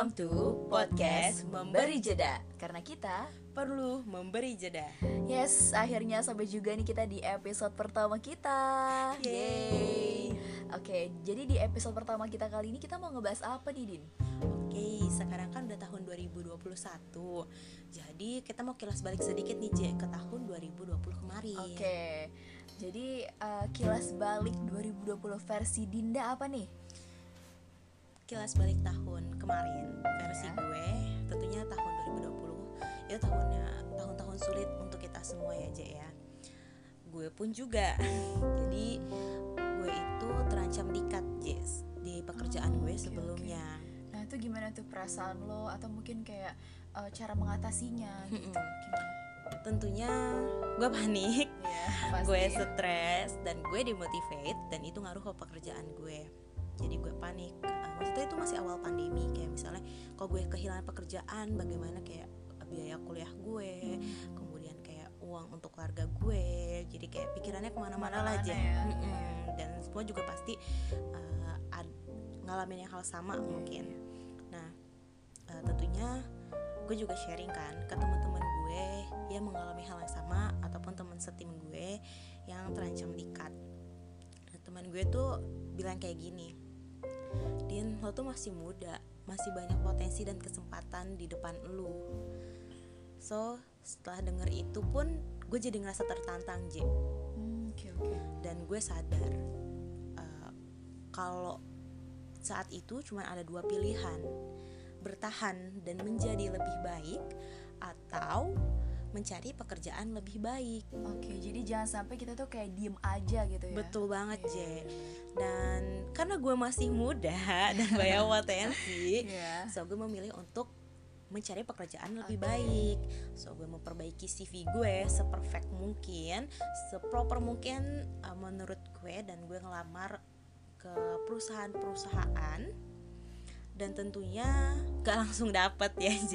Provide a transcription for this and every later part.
Welcome to podcast Memberi Jeda Karena kita perlu memberi jeda. Yes, akhirnya sampai juga nih kita di episode pertama kita Yeay. Oke, jadi di episode pertama kita kali ini kita mau ngebahas apa nih Din? Oke, sekarang kan udah tahun 2021. Jadi kita mau kilas balik sedikit nih, J, ke tahun 2020 kemarin. Oke, jadi uh, kilas balik 2020 versi Dinda apa nih? Kilas balik tahun kemarin versi Ya. gue tentunya tahun 2020 itu tahunnya tahun-tahun sulit untuk kita semua ya, J ya. Gue pun juga. Jadi gue itu terancam dikat, Jess, di pekerjaan Oh, gue oke, sebelumnya. Nah itu gimana tuh perasaan lo atau mungkin kayak uh, cara mengatasinya gitu? Gimana? Tentunya gue panik. Ya, gue stres dan gue demotivate dan itu ngaruh ke pekerjaan gue jadi gue panik Maksudnya itu masih awal pandemi kayak misalnya kalau gue kehilangan pekerjaan bagaimana kayak biaya kuliah gue kemudian kayak uang untuk keluarga gue jadi kayak pikirannya ke mana-mana lah aja ya. Mm-mm. dan semua juga pasti uh, ad- ngalamin yang hal sama mungkin. nah uh, tentunya gue juga sharing kan ke teman-teman gue yang mengalami hal yang sama ataupun teman setim gue yang terancam dikat. Nah, teman gue tuh bilang kayak gini Din lo tuh masih muda masih banyak potensi dan kesempatan di depan lu. So setelah denger itu pun gue jadi ngerasa tertantang J. Hmm, Oke oke. dan gue sadar uh, kalau saat itu cuma ada dua pilihan. Bertahan dan menjadi lebih baik atau mencari pekerjaan lebih baik Oke, jadi jangan sampai kita tuh kayak diem aja gitu ya. betul banget J Iya. dan karena gue masih muda dan banyak potensi Iya. so gue memilih untuk mencari pekerjaan lebih Oke. baik so gue memperbaiki CV gue seperfect mungkin seproper mungkin uh, menurut gue dan gue ngelamar ke perusahaan-perusahaan dan tentunya gak langsung dapet ya J.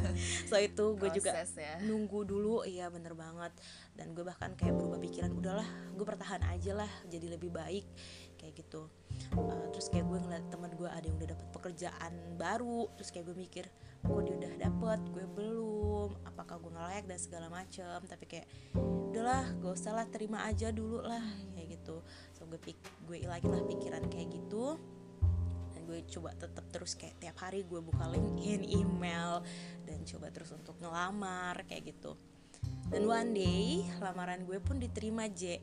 So itu gue juga ya. nunggu dulu. Iya bener banget. Dan gue bahkan kayak berubah pikiran udahlah gue bertahan aja lah jadi lebih baik. Kayak gitu. Uh, terus kayak gue ngeliat teman gue ada yang udah dapet pekerjaan baru terus kayak gue mikir kok dia udah dapet? Gue belum. Apakah gue nggak layak dan segala macem? Tapi kayak udahlah gak usah lah terima aja dulu lah. Kayak gitu. So gue pik gue ilangin lah pikiran kayak gitu gue coba tetap terus kayak tiap hari gue buka LinkedIn, email dan coba terus untuk ngelamar kayak gitu. Dan one day lamaran gue pun diterima J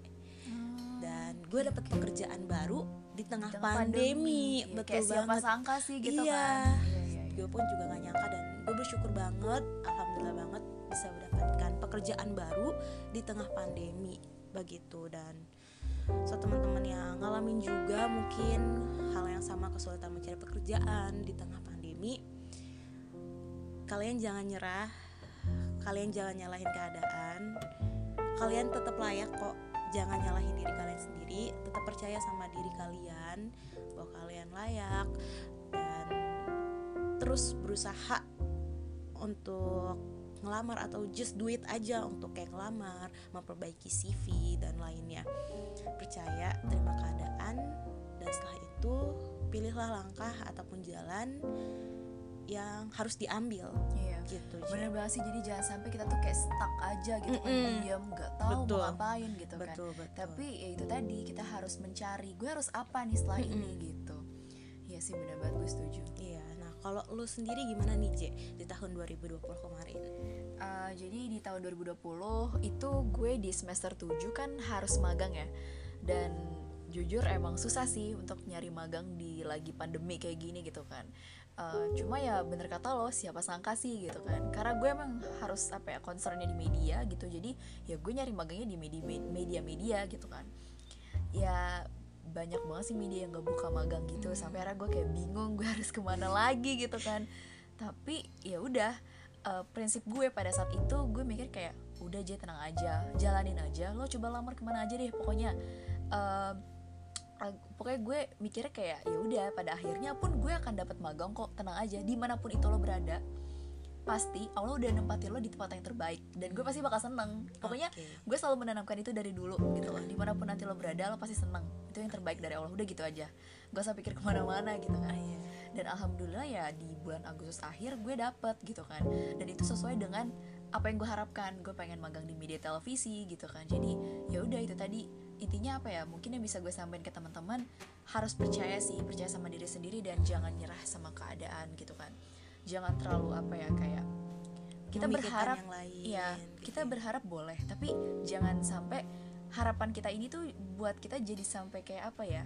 dan gue dapet pekerjaan baru di tengah, tengah pandemi, Iya, betul kayak siapa banget. sangka sih gitu Iya. kan. Iya, iya, iya. Gue pun juga gak nyangka dan gue bersyukur banget, alhamdulillah banget bisa mendapatkan pekerjaan baru di tengah pandemi begitu dan so teman-teman yang ngalamin juga mungkin hal yang sama kesulitan mencari pekerjaan di tengah pandemi. Kalian jangan nyerah kalian jangan nyalahin keadaan. Kalian tetap layak kok jangan nyalahin diri kalian sendiri. Tetap percaya sama diri kalian bahwa kalian layak dan terus berusaha untuk ngelamar atau just do it aja untuk kayak ngelamar, memperbaiki CV lainnya. Percaya, terima keadaan dan setelah itu pilihlah langkah ataupun jalan yang harus diambil Iya. gitu. Bener banget sih jadi jangan sampai kita tuh kayak stuck aja gitu kan Mm-mm. diam nggak tahu Betul. mau ngapain gitu kan. Betul, betul. Tapi ya itu tadi kita harus mencari gue harus apa nih setelah ini gitu. Iya sih bener banget gue setuju. Iya, nah kalau lu sendiri gimana nih J di tahun 2020 kemarin? Uh, jadi di tahun 2020 itu gue di semester 7 kan harus magang ya. Dan jujur emang susah sih untuk nyari magang di lagi pandemi kayak gini gitu kan. Uh, cuma ya bener kata lo siapa sangka sih gitu kan. Karena gue emang harus apa ya concernnya di media gitu. Jadi ya gue nyari magangnya di media media media gitu kan. Ya banyak banget sih media yang gak buka magang gitu. Sampai akhirnya gue kayak bingung gue harus ke mana lagi gitu kan. Tapi ya udah eh, prinsip gue pada saat itu gue mikir kayak udah aja tenang aja jalanin aja. Lo coba lamar ke mana aja deh. Pokoknya eh, pokoknya gue mikirnya kayak ya udah pada akhirnya pun gue akan dapat magang kok. Tenang aja di mana pun itu lo berada pasti Allah udah nempatin lo di tempat yang terbaik. Dan gue pasti bakal seneng. Pokoknya Oke. gue selalu menanamkan itu dari dulu gitu loh. Di mana pun nanti lo berada lo pasti seneng. Itu yang terbaik dari Allah. Udah gitu aja. Gak usah pikir ke mana-mana gitu kan dan alhamdulillah ya di bulan Agustus akhir gue dapet gitu kan. Dan itu sesuai dengan apa yang gue harapkan. Gue pengen magang di media televisi gitu kan. Jadi ya udah itu tadi. Intinya apa ya? Mungkin yang bisa gue sampaikan ke teman-teman harus percaya sih percaya sama diri sendiri dan jangan nyerah sama keadaan gitu kan. Jangan terlalu apa ya kayak kita berharap yang lain, ya gitu kita ya. berharap boleh. Tapi jangan sampai harapan kita ini tuh buat kita jadi sampai kayak apa ya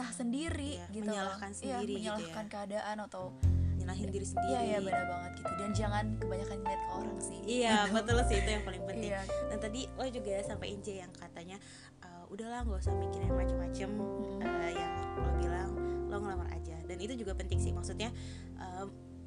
gelisah sendiri Iya, gitu loh. menyalahkan Iya, sendiri gitu ya. menyalahkan keadaan atau nyalahin diri sendiri iya iya benar banget gitu dan jangan kebanyakan ngeliat ke orang sih Iya betul sih itu yang paling penting. Iya. Dan tadi lo juga sampai J yang katanya "Eh, udahlah nggak usah mikirin yang macem-macem eh, yang lo bilang lo ngelamar aja. Dan itu juga penting sih maksudnya eh,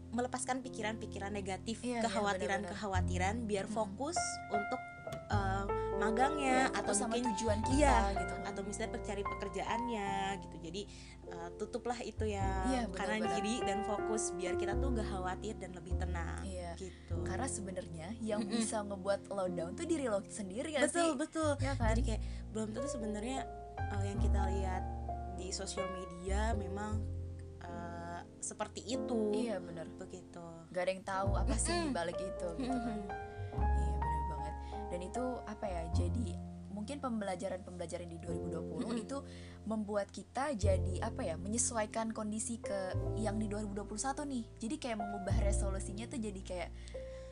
melepaskan pikiran-pikiran negatif, Iya, iya, kekhawatiran-kekhawatiran biar fokus untuk eh, magangnya Iya, atau fokus sama mungkin tujuan kita iya, gitu kan. atau misalnya pencari pekerjaannya gitu. Jadi eh, tutuplah itu ya Iya, kanan benar-benar. kiri dan fokus biar kita tuh gak khawatir dan lebih tenang Iya. gitu. karena sebenarnya yang bisa ngebuat lo down tuh diri lo sendiri ya betul sih betul Ya kan? jadi kayak belum tentu sebenarnya uh, yang kita lihat di sosial media memang uh, seperti itu iya bener begitu gak ada yang tahu apa sih balik itu gitu kan bener dan itu apa ya jadi mungkin pembelajaran-pembelajaran di 2020 itu membuat kita jadi apa ya menyesuaikan kondisi ke yang di 2021 nih. Jadi kayak mengubah resolusinya tuh jadi kayak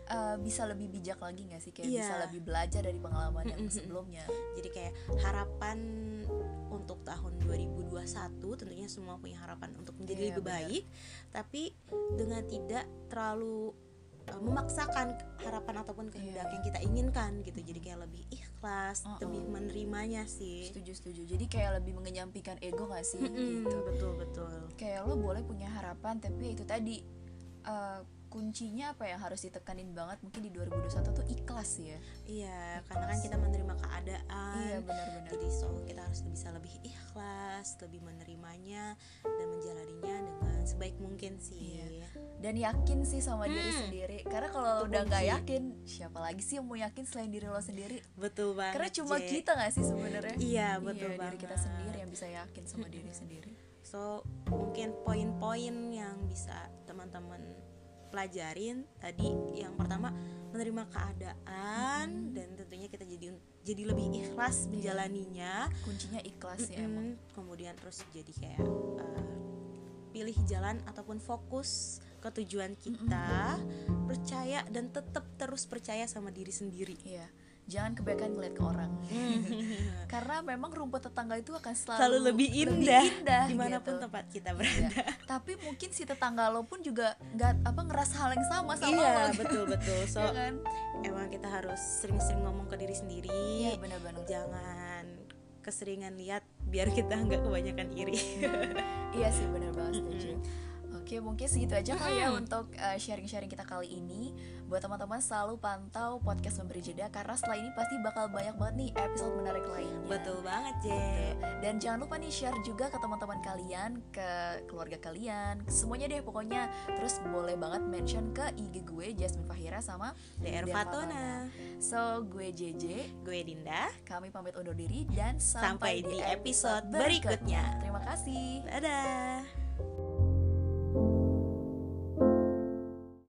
eh, bisa lebih bijak lagi nggak sih? Kayak Iya. bisa lebih belajar dari pengalaman yang sebelumnya. Jadi kayak harapan untuk tahun 2021 tentunya semua punya harapan untuk menjadi Iya, lebih benar. baik. Tapi dengan tidak terlalu uh, memaksakan harapan ataupun kehendak Iya. yang kita inginkan gitu. Jadi kayak lebih ikhlas Uh-uh. lebih menerimanya sih. Setuju setuju. Jadi kayak lebih mengenyampikan ego nggak sih? Mm-mm, gitu. Betul betul. Kayak lo boleh punya harapan tapi itu tadi eh, kuncinya apa yang harus ditekanin banget mungkin di 2021 tuh ikhlas ya Iya, karena kan kita menerima keadaan. iya benar-benar Jadi so kita harus bisa lebih ikhlas, lebih menerimanya dan menjalaninya dengan sebaik mungkin sih. Iya. dan yakin sih sama diri Hmm. sendiri karena kalau udah nggak yakin siapa lagi sih yang mau yakin selain diri lo sendiri Betul banget. karena cuma J. kita nggak sih sebenarnya Iya, betul diri banget. kita sendiri yang bisa yakin sama diri sendiri So mungkin poin-poin yang bisa teman-teman pelajarin tadi yang pertama menerima keadaan dan tentunya kita jadi jadi lebih ikhlas menjalaninya. kuncinya ikhlas ya emang. Kemudian terus jadi kayak uh, pilih jalan ataupun fokus ke tujuan kita. Percaya dan tetap terus percaya sama diri sendiri. Iya jangan kebanyakan ngeliat ke orang. Karena memang rumput tetangga itu akan selalu, selalu lebih indah, indah di mana pun gitu. tempat kita Iya. berada. Tapi mungkin si tetangga lo pun juga nggak apa ngerasa hal yang sama sama iya lo. betul betul. So Iya kan? emang kita harus sering-sering ngomong ke diri sendiri. Iya benar-benar. Jangan keseringan lihat biar kita nggak kebanyakan iri. Iya sih benar banget setuju Oke mungkin segitu aja kali ya untuk uh, sharing-sharing kita kali ini Buat teman-teman selalu pantau podcast Memberi Jeda Karena setelah ini pasti bakal banyak banget nih episode menarik lainnya betul banget J Tuh. Dan jangan lupa nih share juga ke teman-teman kalian, ke keluarga kalian, semuanya deh pokoknya. Terus boleh banget mention ke IG gue Jasmine Fahira sama DR Fatona So gue JJ, gue Dinda kami pamit undur diri dan Sampai sampai, di episode berikutnya. berikutnya. Terima kasih. dadah